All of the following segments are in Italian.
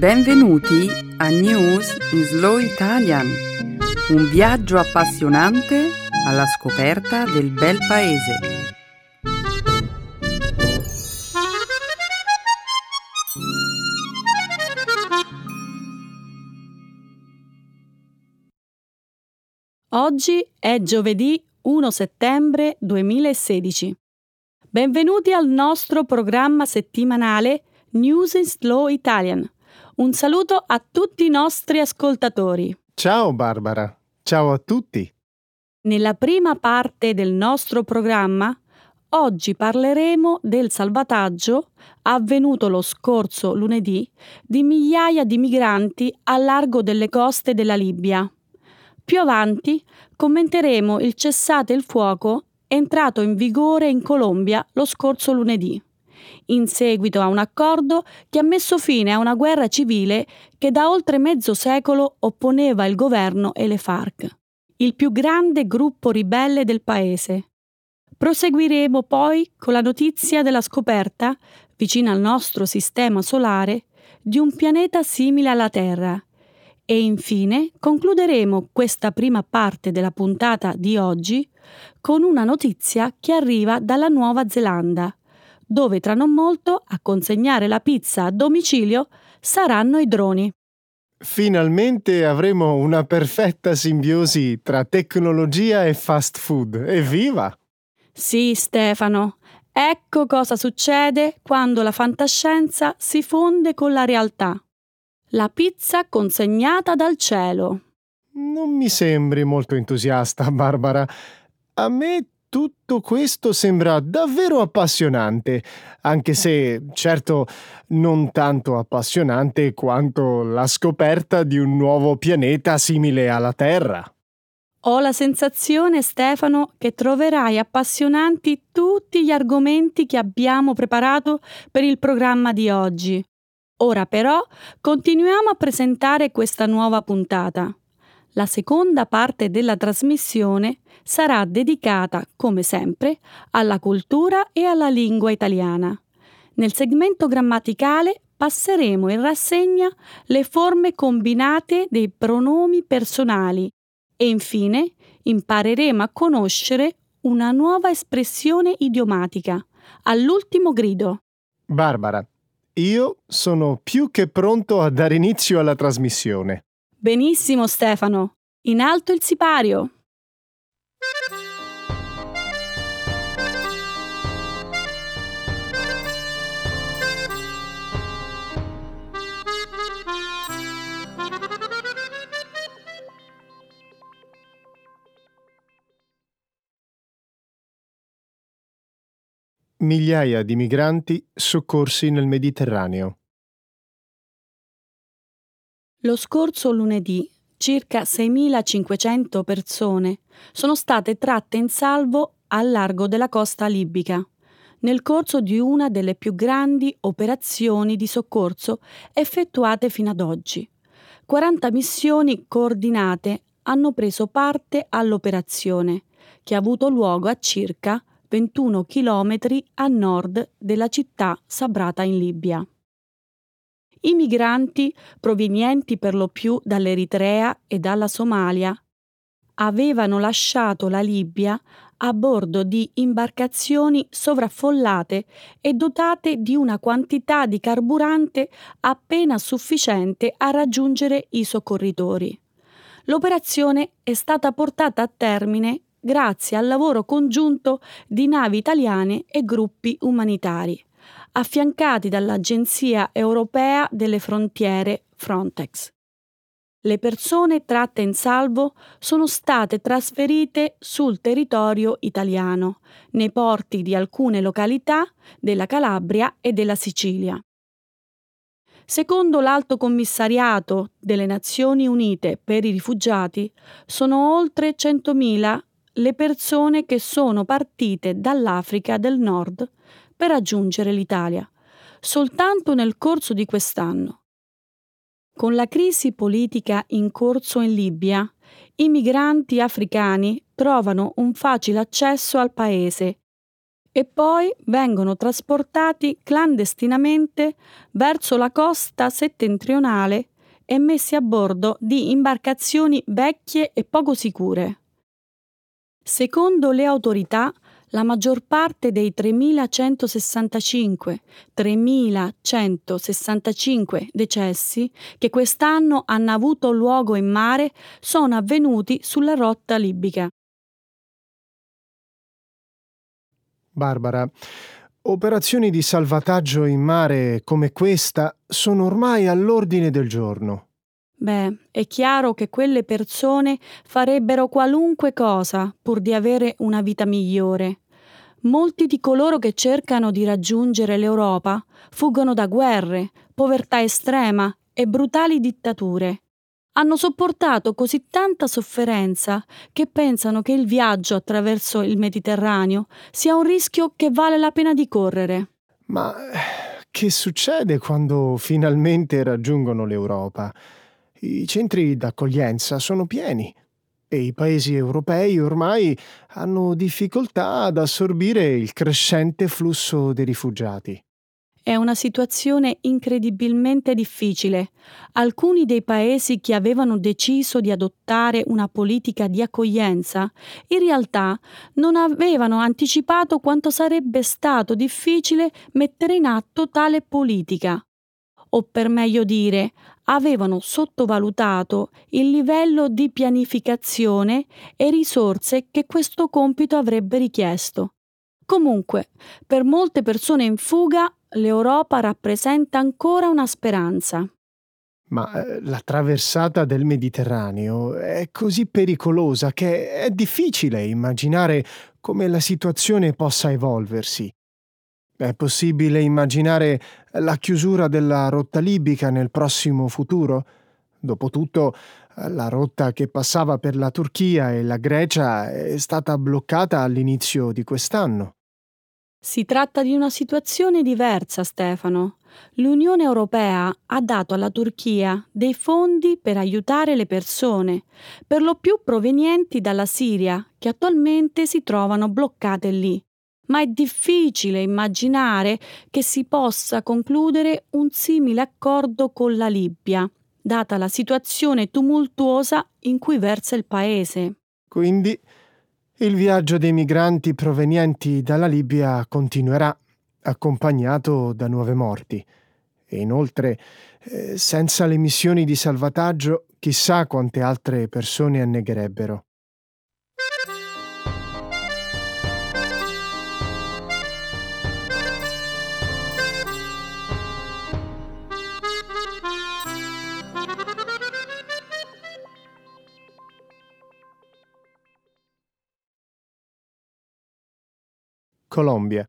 Benvenuti a News in Slow Italian, un viaggio appassionante alla scoperta del bel paese. Oggi è giovedì 1 settembre 2016. Benvenuti al nostro programma settimanale News in Slow Italian. Un saluto a tutti i nostri ascoltatori. Ciao Barbara, ciao a tutti. Nella prima parte del nostro programma, oggi parleremo del salvataggio avvenuto lo scorso lunedì di migliaia di migranti a largo delle coste della Libia. Più avanti commenteremo il cessate il fuoco entrato in vigore in Colombia lo scorso lunedì, in seguito a un accordo che ha messo fine a una guerra civile che da oltre mezzo secolo opponeva il governo e le FARC, il più grande gruppo ribelle del paese. Proseguiremo poi con la notizia della scoperta, vicino al nostro sistema solare, di un pianeta simile alla Terra. E infine concluderemo questa prima parte della puntata di oggi con una notizia che arriva dalla Nuova Zelanda, dove tra non molto a consegnare la pizza a domicilio saranno i droni. Finalmente avremo una perfetta simbiosi tra tecnologia e fast food. Evviva! Sì, Stefano, ecco cosa succede quando la fantascienza si fonde con la realtà. La pizza consegnata dal cielo. Non mi sembri molto entusiasta, Barbara. A me tutto questo sembra davvero appassionante, anche se, certo, non tanto appassionante quanto la scoperta di un nuovo pianeta simile alla Terra. Ho la sensazione, Stefano, che troverai appassionanti tutti gli argomenti che abbiamo preparato per il programma di oggi. Ora però continuiamo a presentare questa nuova puntata. La seconda parte della trasmissione sarà dedicata, come sempre, alla cultura e alla lingua italiana. Nel segmento grammaticale passeremo in rassegna le forme combinate dei pronomi personali e infine impareremo a conoscere una nuova espressione idiomatica, all'ultimo grido. Barbara, io sono più che pronto a dare inizio alla trasmissione. Benissimo Stefano, in alto il sipario. Migliaia di migranti soccorsi nel Mediterraneo. Lo scorso lunedì circa 6.500 persone sono state tratte in salvo al largo della costa libica, nel corso di una delle più grandi operazioni di soccorso effettuate fino ad oggi. 40 missioni coordinate hanno preso parte all'operazione, che ha avuto luogo a circa 21 km a nord della città Sabrata in Libia. I migranti, provenienti per lo più dall'Eritrea e dalla Somalia, avevano lasciato la Libia a bordo di imbarcazioni sovraffollate e dotate di una quantità di carburante appena sufficiente a raggiungere i soccorritori. L'operazione è stata portata a termine grazie al lavoro congiunto di navi italiane e gruppi umanitari affiancati dall'Agenzia europea delle frontiere Frontex. Le persone tratte in salvo sono state trasferite sul territorio italiano, nei porti di alcune località della Calabria e della Sicilia. Secondo l'Alto Commissariato delle Nazioni Unite per i rifugiati, sono oltre 100.000 le persone che sono partite dall'Africa del Nord per raggiungere l'Italia, soltanto nel corso di quest'anno. Con la crisi politica in corso in Libia, i migranti africani trovano un facile accesso al paese e poi vengono trasportati clandestinamente verso la costa settentrionale e messi a bordo di imbarcazioni vecchie e poco sicure. Secondo le autorità, la maggior parte dei 3.165, 3.165 decessi che quest'anno hanno avuto luogo in mare sono avvenuti sulla rotta libica. Barbara, operazioni di salvataggio in mare come questa sono ormai all'ordine del giorno. Beh, è chiaro che quelle persone farebbero qualunque cosa pur di avere una vita migliore. Molti di coloro che cercano di raggiungere l'Europa fuggono da guerre, povertà estrema e brutali dittature. Hanno sopportato così tanta sofferenza che pensano che il viaggio attraverso il Mediterraneo sia un rischio che vale la pena di correre. Ma che succede quando finalmente raggiungono l'Europa? I centri d'accoglienza sono pieni e i paesi europei ormai hanno difficoltà ad assorbire il crescente flusso dei rifugiati. È una situazione incredibilmente difficile. Alcuni dei paesi che avevano deciso di adottare una politica di accoglienza in realtà non avevano anticipato quanto sarebbe stato difficile mettere in atto tale politica o per meglio dire, avevano sottovalutato il livello di pianificazione e risorse che questo compito avrebbe richiesto. Comunque, per molte persone in fuga, l'Europa rappresenta ancora una speranza. Ma eh, la traversata del Mediterraneo è così pericolosa che è difficile immaginare come la situazione possa evolversi. È possibile immaginare la chiusura della rotta libica nel prossimo futuro? Dopotutto, la rotta che passava per la Turchia e la Grecia è stata bloccata all'inizio di quest'anno. Si tratta di una situazione diversa, Stefano. L'Unione Europea ha dato alla Turchia dei fondi per aiutare le persone, per lo più provenienti dalla Siria, che attualmente si trovano bloccate lì ma è difficile immaginare che si possa concludere un simile accordo con la Libia, data la situazione tumultuosa in cui versa il paese. Quindi il viaggio dei migranti provenienti dalla Libia continuerà, accompagnato da nuove morti. E inoltre, eh, senza le missioni di salvataggio, chissà quante altre persone annegherebbero. Colombia.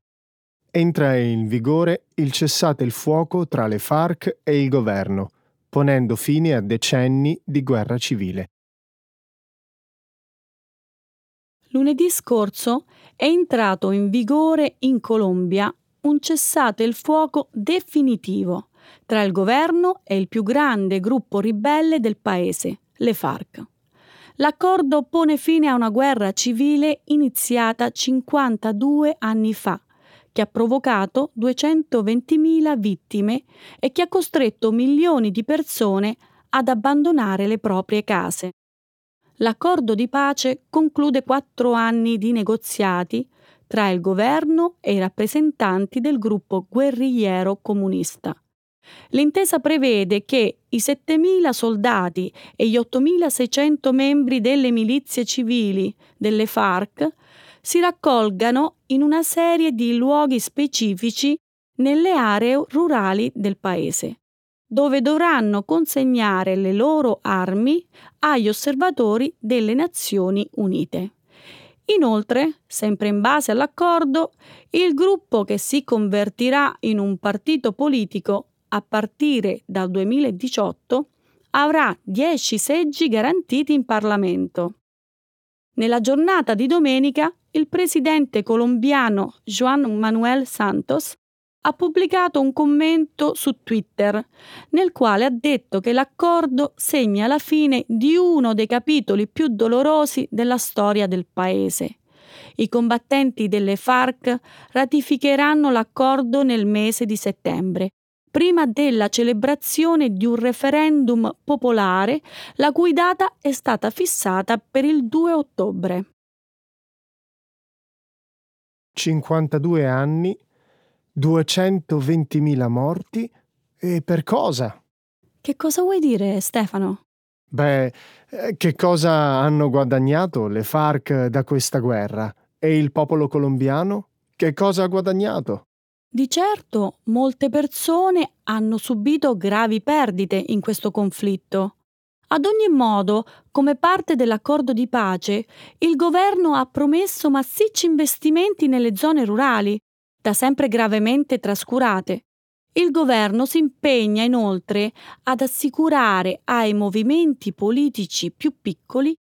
Entra in vigore il cessate il fuoco tra le FARC e il governo, ponendo fine a decenni di guerra civile. Lunedì scorso è entrato in vigore in Colombia un cessate il fuoco definitivo tra il governo e il più grande gruppo ribelle del paese, le FARC. L'accordo pone fine a una guerra civile iniziata 52 anni fa, che ha provocato 220.000 vittime e che ha costretto milioni di persone ad abbandonare le proprie case. L'accordo di pace conclude quattro anni di negoziati tra il governo e i rappresentanti del gruppo guerrigliero comunista. L'intesa prevede che i 7.000 soldati e gli 8.600 membri delle milizie civili delle FARC si raccolgano in una serie di luoghi specifici nelle aree rurali del paese, dove dovranno consegnare le loro armi agli osservatori delle Nazioni Unite. Inoltre, sempre in base all'accordo, il gruppo che si convertirà in un partito politico a partire dal 2018 avrà 10 seggi garantiti in Parlamento. Nella giornata di domenica il presidente colombiano Juan Manuel Santos ha pubblicato un commento su Twitter nel quale ha detto che l'accordo segna la fine di uno dei capitoli più dolorosi della storia del paese, I combattenti delle FARC ratificheranno l'accordo nel mese di settembre, prima della celebrazione di un referendum popolare la cui data è stata fissata per il 2 ottobre. 52 anni, 220.000 morti e per cosa? Che cosa vuoi dire, Stefano? Beh, eh, che cosa hanno guadagnato le FARC da questa guerra? E il popolo colombiano? Che cosa ha guadagnato? Di certo, molte persone hanno subito gravi perdite in questo conflitto. Ad ogni modo, come parte dell'accordo di pace, il governo ha promesso massicci investimenti nelle zone rurali, da sempre gravemente trascurate. Il governo si impegna inoltre ad assicurare ai movimenti politici più piccoli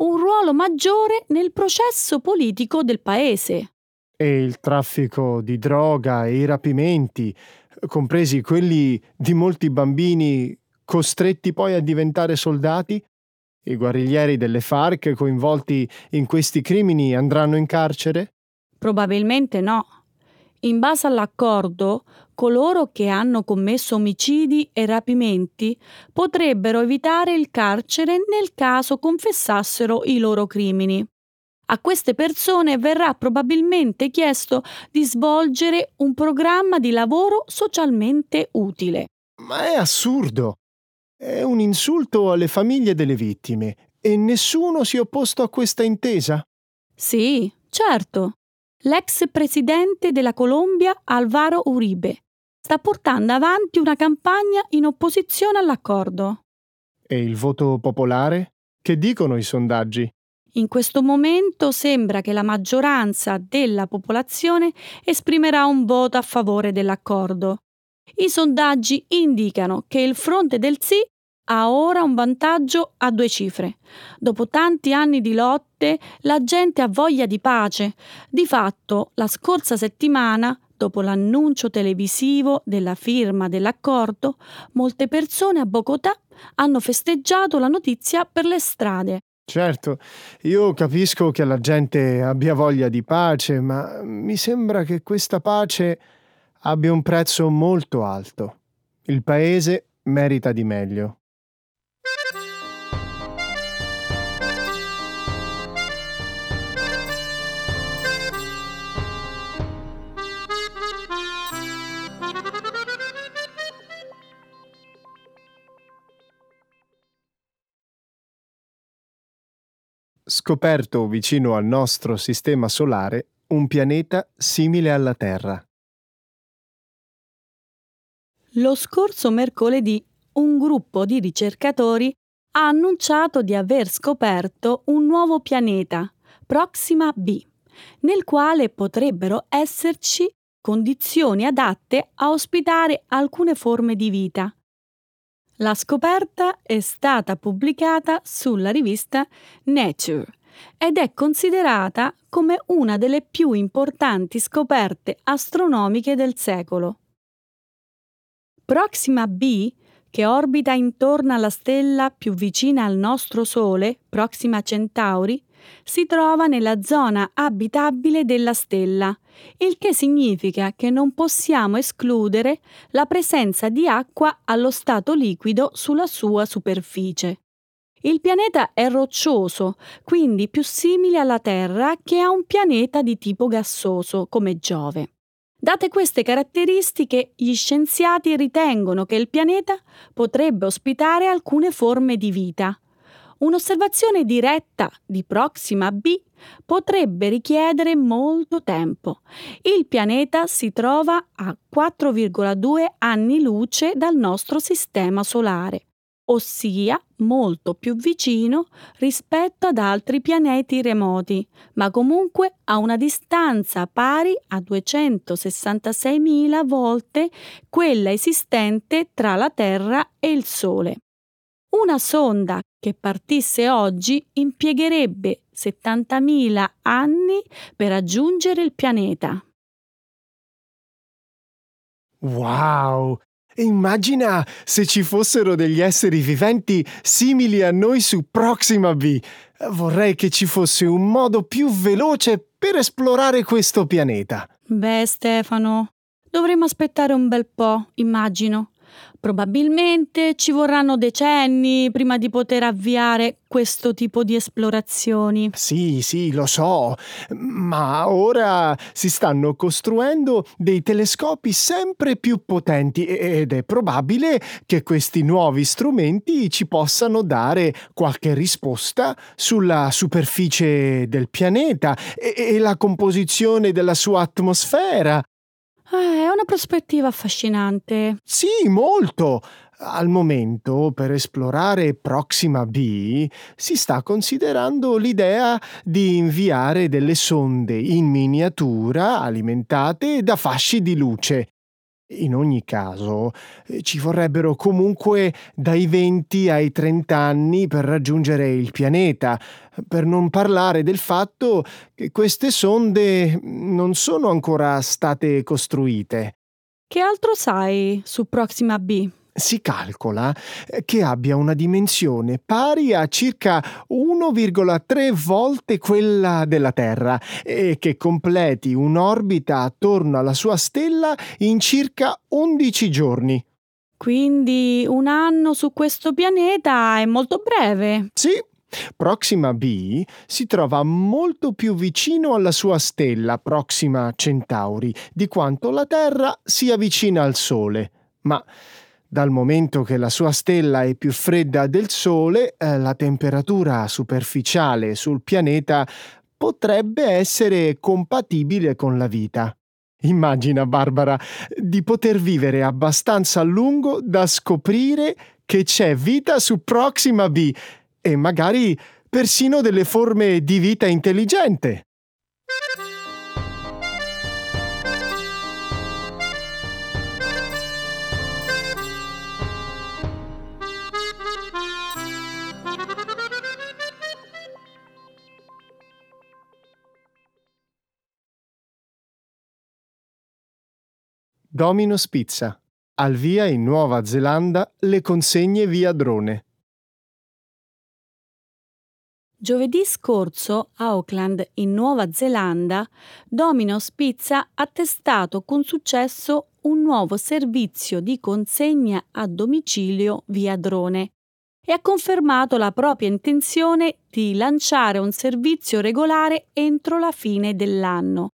un ruolo maggiore nel processo politico del paese. E il traffico di droga e i rapimenti, compresi quelli di molti bambini costretti poi a diventare soldati? I guerriglieri delle FARC coinvolti in questi crimini andranno in carcere? Probabilmente no. In base all'accordo, coloro che hanno commesso omicidi e rapimenti potrebbero evitare il carcere nel caso confessassero i loro crimini. A queste persone verrà probabilmente chiesto di svolgere un programma di lavoro socialmente utile. Ma è assurdo! È un insulto alle famiglie delle vittime e nessuno si è opposto a questa intesa? Sì, certo. L'ex presidente della Colombia, Alvaro Uribe, sta portando avanti una campagna in opposizione all'accordo. E il voto popolare? Che dicono i sondaggi? In questo momento sembra che la maggioranza della popolazione esprimerà un voto a favore dell'accordo. I sondaggi indicano che il fronte del sì ha ora un vantaggio a due cifre. Dopo tanti anni di lotte, la gente ha voglia di pace. Di fatto, la scorsa settimana, dopo l'annuncio televisivo della firma dell'accordo, molte persone a Bogotà hanno festeggiato la notizia per le strade. Certo, io capisco che la gente abbia voglia di pace, ma mi sembra che questa pace abbia un prezzo molto alto. Il paese merita di meglio. Scoperto vicino al nostro sistema solare un pianeta simile alla Terra. Lo scorso mercoledì un gruppo di ricercatori ha annunciato di aver scoperto un nuovo pianeta, Proxima b, nel quale potrebbero esserci condizioni adatte a ospitare alcune forme di vita, la scoperta è stata pubblicata sulla rivista Nature ed è considerata come una delle più importanti scoperte astronomiche del secolo. Proxima b, che orbita intorno alla stella più vicina al nostro Sole, Proxima Centauri, si trova nella zona abitabile della stella, il che significa che non possiamo escludere la presenza di acqua allo stato liquido sulla sua superficie. Il pianeta è roccioso, quindi più simile alla Terra che a un pianeta di tipo gassoso come Giove. Date queste caratteristiche, gli scienziati ritengono che il pianeta potrebbe ospitare alcune forme di vita, Un'osservazione diretta di Proxima b potrebbe richiedere molto tempo. Il pianeta si trova a 4,2 anni luce dal nostro sistema solare, ossia molto più vicino rispetto ad altri pianeti remoti, ma comunque a una distanza pari a 266.000 volte quella esistente tra la Terra e il Sole. Una sonda che partisse oggi impiegherebbe 70.000 anni per raggiungere il pianeta. Wow! Immagina se ci fossero degli esseri viventi simili a noi su Proxima B. Vorrei che ci fosse un modo più veloce per esplorare questo pianeta. Beh, Stefano, dovremmo aspettare un bel po', immagino. Probabilmente ci vorranno decenni prima di poter avviare questo tipo di esplorazioni. Sì, sì, lo so, ma ora si stanno costruendo dei telescopi sempre più potenti ed è probabile che questi nuovi strumenti ci possano dare qualche risposta sulla superficie del pianeta e, e la composizione della sua atmosfera. Eh, è una prospettiva affascinante. Sì, molto. Al momento, per esplorare Proxima B, si sta considerando l'idea di inviare delle sonde in miniatura alimentate da fasci di luce. In ogni caso, eh, ci vorrebbero comunque dai 20 ai 30 anni per raggiungere il pianeta, per non parlare del fatto che queste sonde non sono ancora state costruite. Che altro sai su Proxima B? Si calcola eh, che abbia una dimensione pari a circa 1,3 volte quella della Terra e che completi un'orbita attorno alla sua stella in circa 11 giorni. Quindi un anno su questo pianeta è molto breve. Sì, Proxima B si trova molto più vicino alla sua stella, Proxima Centauri, di quanto la Terra sia vicina al Sole. Ma dal momento che la sua stella è più fredda del Sole, eh, la temperatura superficiale sul pianeta potrebbe essere compatibile con la vita. Immagina, Barbara, di poter vivere abbastanza a lungo da scoprire che c'è vita su Proxima B e magari persino delle forme di vita intelligente. Domino's Pizza. Al via in Nuova Zelanda le consegne via drone. Giovedì scorso a Auckland, in Nuova Zelanda, Domino's Pizza ha testato con successo un nuovo servizio di consegna a domicilio via drone e ha confermato la propria intenzione di lanciare un servizio regolare entro la fine dell'anno.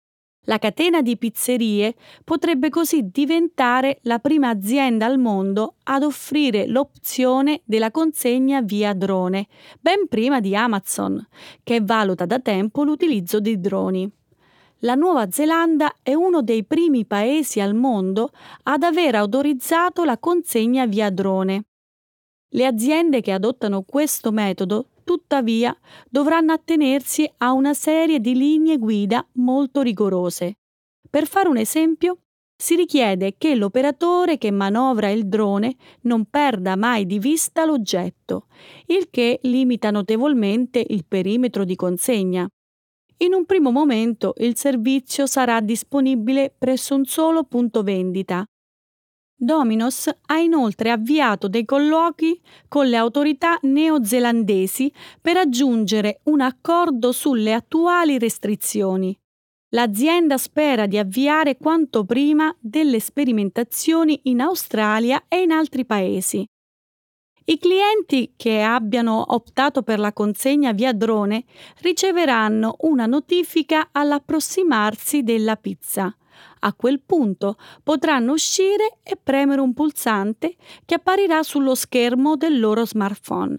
La catena di pizzerie potrebbe così diventare la prima azienda al mondo ad offrire l'opzione della consegna via drone, ben prima di Amazon, che valuta da tempo l'utilizzo di droni. La Nuova Zelanda è uno dei primi paesi al mondo ad aver autorizzato la consegna via drone. Le aziende che adottano questo metodo tuttavia dovranno attenersi a una serie di linee guida molto rigorose. Per fare un esempio, si richiede che l'operatore che manovra il drone non perda mai di vista l'oggetto, il che limita notevolmente il perimetro di consegna. In un primo momento il servizio sarà disponibile presso un solo punto vendita, Dominos ha inoltre avviato dei colloqui con le autorità neozelandesi per raggiungere un accordo sulle attuali restrizioni. L'azienda spera di avviare quanto prima delle sperimentazioni in Australia e in altri paesi. I clienti che abbiano optato per la consegna via drone riceveranno una notifica all'approssimarsi della pizza. A quel punto potranno uscire e premere un pulsante che apparirà sullo schermo del loro smartphone.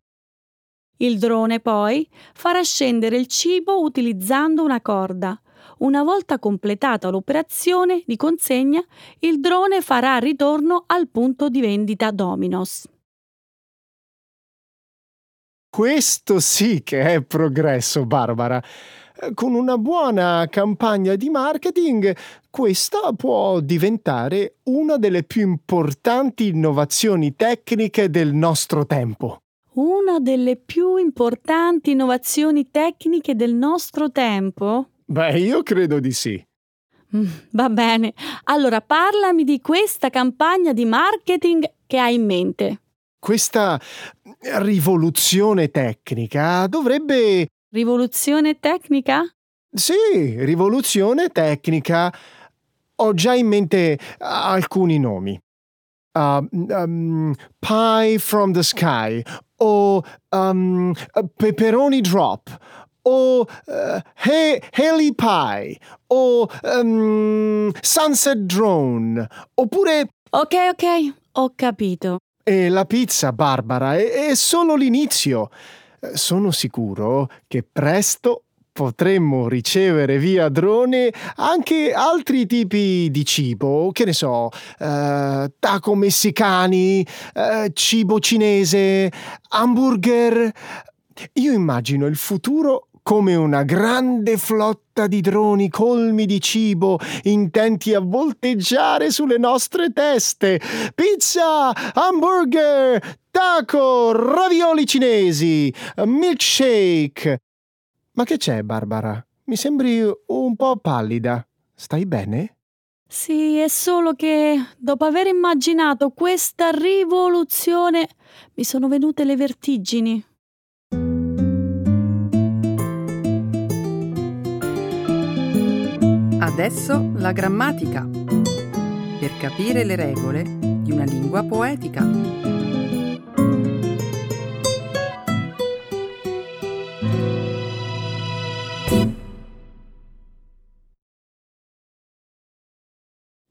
Il drone poi farà scendere il cibo utilizzando una corda. Una volta completata l'operazione di consegna, il drone farà ritorno al punto di vendita Dominos. Questo sì che è progresso, Barbara. Con una buona campagna di marketing, questa può diventare una delle più importanti innovazioni tecniche del nostro tempo. Una delle più importanti innovazioni tecniche del nostro tempo? Beh, io credo di sì. Mm, va bene, allora parlami di questa campagna di marketing che hai in mente. Questa rivoluzione tecnica dovrebbe Rivoluzione tecnica? Sì, rivoluzione tecnica. Ho già in mente alcuni nomi. Uh, um, pie from the sky o um, pepperoni drop o uh, he- Haley Pie o um, Sunset Drone oppure... Ok, ok, ho capito. E la pizza, Barbara, è, è solo l'inizio. Sono sicuro che presto potremmo ricevere via drone anche altri tipi di cibo, che ne so, eh, taco messicani, eh, cibo cinese, hamburger. Io immagino il futuro come una grande flotta di droni colmi di cibo, intenti a volteggiare sulle nostre teste. Pizza, hamburger, taco, ravioli cinesi, milkshake. Ma che c'è, Barbara? Mi sembri un po' pallida. Stai bene? Sì, è solo che dopo aver immaginato questa rivoluzione mi sono venute le vertigini. Adesso la grammatica. Per capire le regole di una lingua poetica.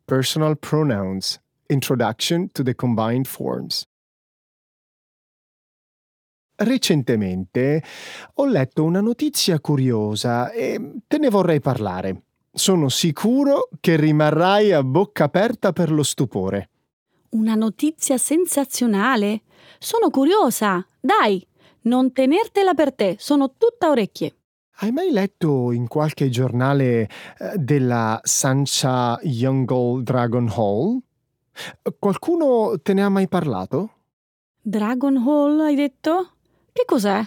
Personal pronouns. Introduction to the combined forms. Recentemente ho letto una notizia curiosa e te ne vorrei parlare. Sono sicuro che rimarrai a bocca aperta per lo stupore. Una notizia sensazionale. Sono curiosa. Dai, non tenertela per te, sono tutta orecchie. Hai mai letto in qualche giornale eh, della Sancha Youngle Dragon Hall? Qualcuno te ne ha mai parlato? Dragon Hall, hai detto? Che cos'è?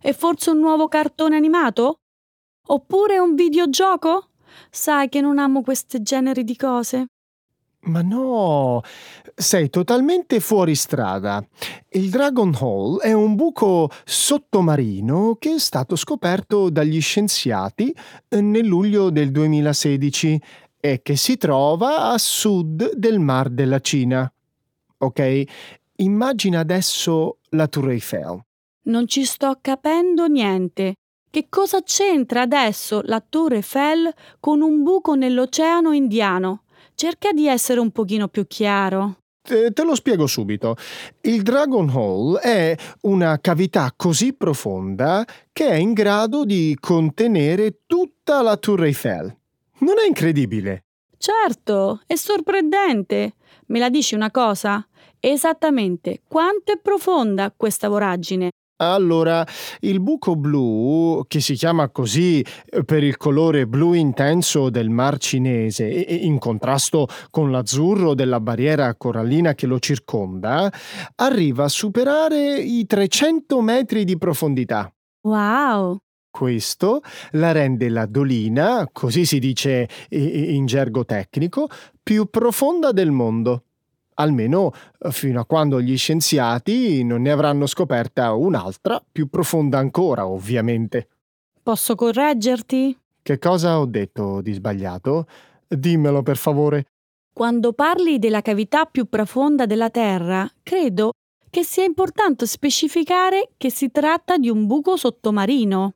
È forse un nuovo cartone animato? Oppure un videogioco? Sai che non amo questi generi di cose. Ma no, sei totalmente fuori strada. Il Dragon Hall è un buco sottomarino che è stato scoperto dagli scienziati eh, nel luglio del 2016 e che si trova a sud del Mar della Cina. Ok? Immagina adesso la Tour Eiffel. Non ci sto capendo niente. Che cosa c'entra adesso la Tour Eiffel con un buco nell'Oceano Indiano? Cerca di essere un pochino più chiaro. Te, te, lo spiego subito. Il Dragon Hall è una cavità così profonda che è in grado di contenere tutta la Tour Eiffel. Non è incredibile? Certo, è sorprendente. Me la dici una cosa? Esattamente quanto è profonda questa voragine? Allora, il buco blu, che si chiama così eh, per il colore blu intenso del mar cinese, in contrasto con l'azzurro della barriera corallina che lo circonda, arriva a superare i 300 metri di profondità. Wow! Questo la rende la dolina, così si dice in gergo tecnico, più profonda del mondo almeno eh, fino a quando gli scienziati non ne avranno scoperta un'altra più profonda ancora, ovviamente. Posso correggerti? Che cosa ho detto di sbagliato? Dimmelo per favore. Quando parli della cavità più profonda della Terra, credo che sia importante specificare che si tratta di un buco sottomarino.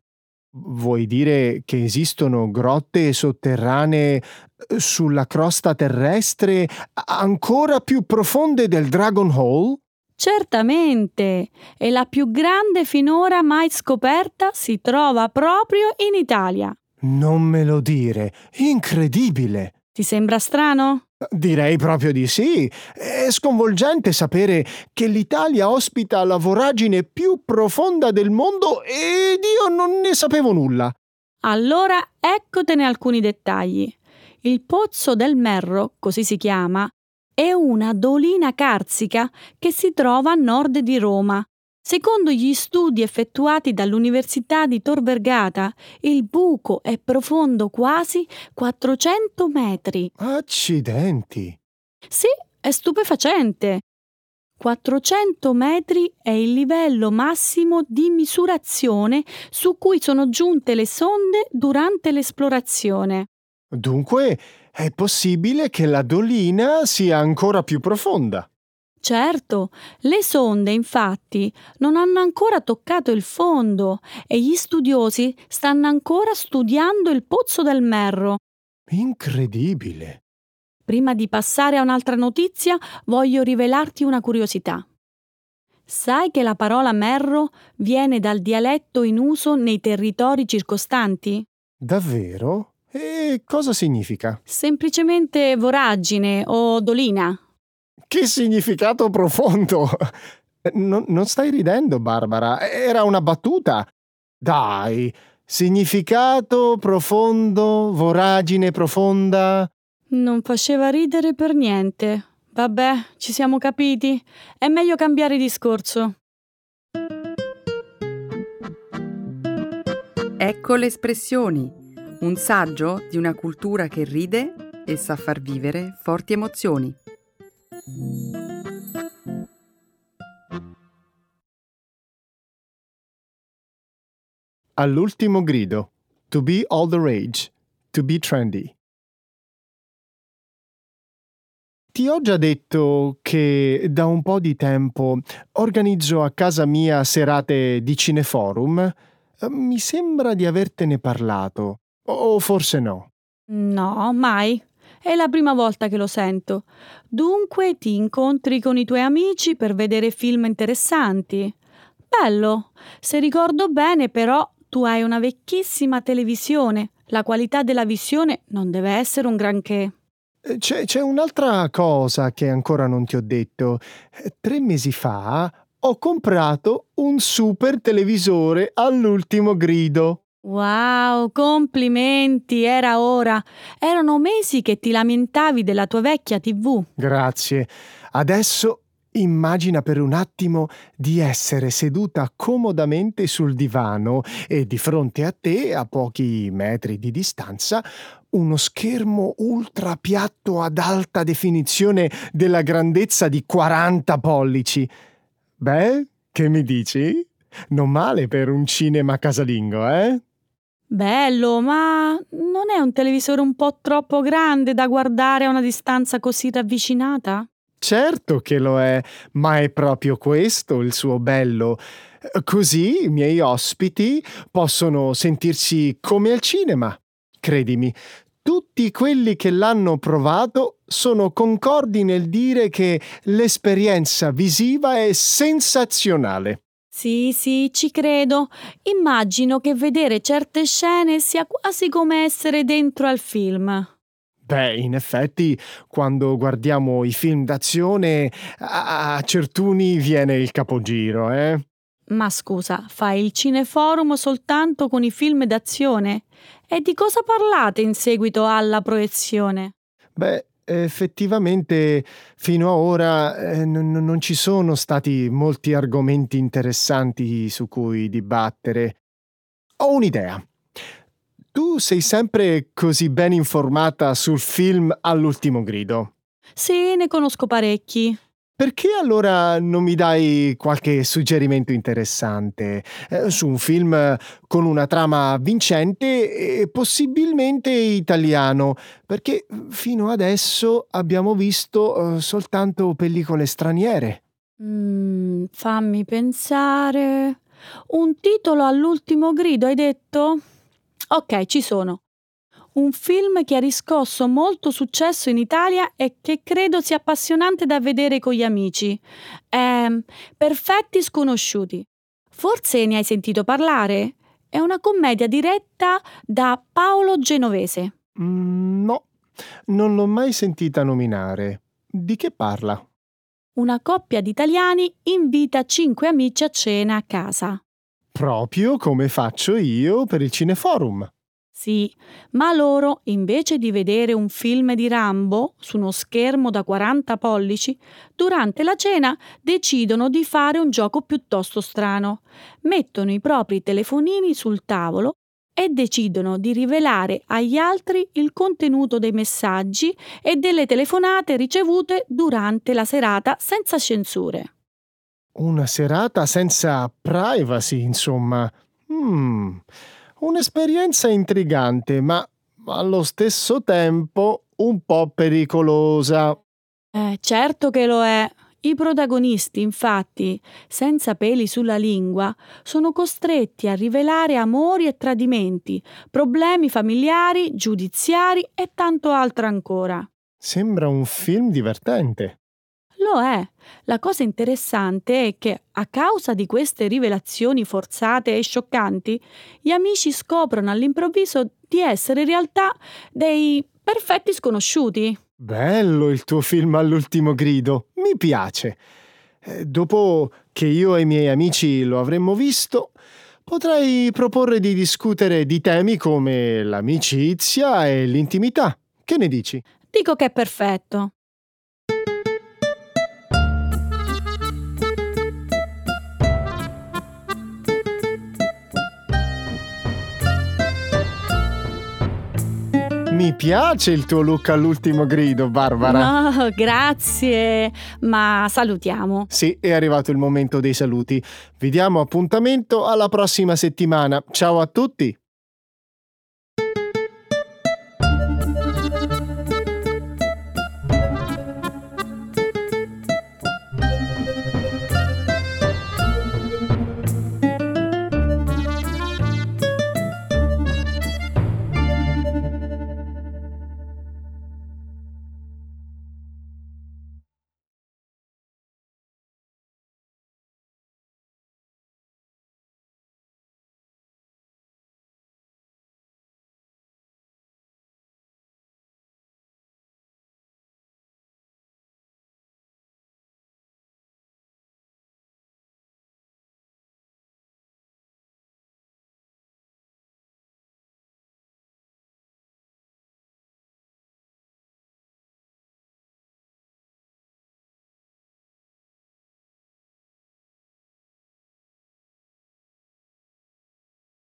Vuoi dire che esistono grotte sotterranee eh, sulla crosta terrestre ancora più profonde del Dragon Hall? Certamente, e la più grande finora mai scoperta si trova proprio in Italia. Non me lo dire, incredibile! Ti sembra strano? Direi proprio di sì. È sconvolgente sapere che l'Italia ospita la voragine più profonda del mondo ed io non ne sapevo nulla. Allora eccotene alcuni dettagli. Il Pozzo del Merro, così si chiama, è una dolina carsica che si trova a nord di Roma, Secondo gli studi effettuati dall'Università di Tor Vergata, il buco è profondo quasi 400 metri. Accidenti! Sì, è stupefacente. 400 metri è il livello massimo di misurazione su cui sono giunte le sonde durante l'esplorazione. Dunque è possibile che la dolina sia ancora più profonda. Certo, le sonde infatti non hanno ancora toccato il fondo e gli studiosi stanno ancora studiando il pozzo del Merro. Incredibile. Prima di passare a un'altra notizia, voglio rivelarti una curiosità. Sai che la parola merro viene dal dialetto in uso nei territori circostanti? Davvero? E cosa significa? Semplicemente voragine o dolina. Che significato profondo! Non, non stai ridendo, Barbara. Era una battuta. Dai, significato profondo, voragine profonda. Non faceva ridere per niente. Vabbè, ci siamo capiti. È meglio cambiare discorso. Ecco le espressioni, un saggio di una cultura che ride e sa far vivere forti emozioni. All'ultimo grido. To be all the rage. To be trendy. Ti ho già detto che da un po' di tempo organizzo a casa mia serate di cineforum? Mi sembra di avertene parlato. O forse no. No, mai. È la prima volta che lo sento. Dunque ti incontri con i tuoi amici per vedere film interessanti. Bello. Se ricordo bene, però, tu hai una vecchissima televisione. La qualità della visione non deve essere un granché. C'è, c'è un'altra cosa che ancora non ti ho detto. Tre mesi fa ho comprato un super televisore all'ultimo grido. Wow, complimenti, era ora. Erano mesi che ti lamentavi della tua vecchia TV. Grazie. Adesso immagina per un attimo di essere seduta comodamente sul divano e di fronte a te, a pochi metri di distanza, uno schermo ultra piatto ad alta definizione della grandezza di 40 pollici. Beh, che mi dici? Non male per un cinema casalingo, eh? Bello, ma non è un televisore un po' troppo grande da guardare a una distanza così ravvicinata? Certo che lo è, ma è proprio questo il suo bello. Così i miei ospiti possono sentirsi come al cinema. Credimi, tutti quelli che l'hanno provato sono concordi nel dire che l'esperienza visiva è sensazionale. Sì, sì, ci credo. Immagino che vedere certe scene sia quasi come essere dentro al film. Beh, in effetti, quando guardiamo i film d'azione, a certuni viene il capogiro, eh? Ma scusa, fai il cineforum soltanto con i film d'azione? E di cosa parlate in seguito alla proiezione? Beh, effettivamente fino a ora eh, n- non ci sono stati molti argomenti interessanti su cui dibattere. Ho un'idea. Tu sei sempre così ben informata sul film All'ultimo grido. Sì, ne conosco parecchi. Perché allora non mi dai qualche suggerimento interessante eh, su un film con una trama vincente e possibilmente italiano? Perché fino adesso abbiamo visto eh, soltanto pellicole straniere. Mm, fammi pensare. Un titolo all'ultimo grido, hai detto? Ok, ci sono un film che ha riscosso molto successo in Italia e che credo sia appassionante da vedere con gli amici. È Perfetti sconosciuti. Forse ne hai sentito parlare? È una commedia diretta da Paolo Genovese. Mm, no, non l'ho mai sentita nominare. Di che parla? Una coppia di italiani invita cinque amici a cena a casa. Proprio come faccio io per il Cineforum. Sì, ma loro, invece di vedere un film di Rambo su uno schermo da 40 pollici, durante la cena decidono di fare un gioco piuttosto strano. Mettono i propri telefonini sul tavolo e decidono di rivelare agli altri il contenuto dei messaggi e delle telefonate ricevute durante la serata senza censure. Una serata senza privacy, insomma. Mm, un'esperienza intrigante, ma allo stesso tempo un po' pericolosa. Eh, certo che lo è. I protagonisti, infatti, senza peli sulla lingua, sono costretti a rivelare amori e tradimenti, problemi familiari, giudiziari e tanto altro ancora. Sembra un film divertente. Lo è. La cosa interessante è che, a causa di queste rivelazioni forzate e scioccanti, gli amici scoprono all'improvviso di essere in realtà dei perfetti sconosciuti. Bello il tuo film all'ultimo grido, mi piace. Eh, dopo che io e i miei amici lo avremmo visto, potrei proporre di discutere di temi come l'amicizia e l'intimità. Che ne dici? Dico che è perfetto. Mi piace il tuo look all'ultimo grido, Barbara. No, grazie, ma salutiamo. Sì, è arrivato il momento dei saluti. Vi diamo appuntamento alla prossima settimana. Ciao a tutti!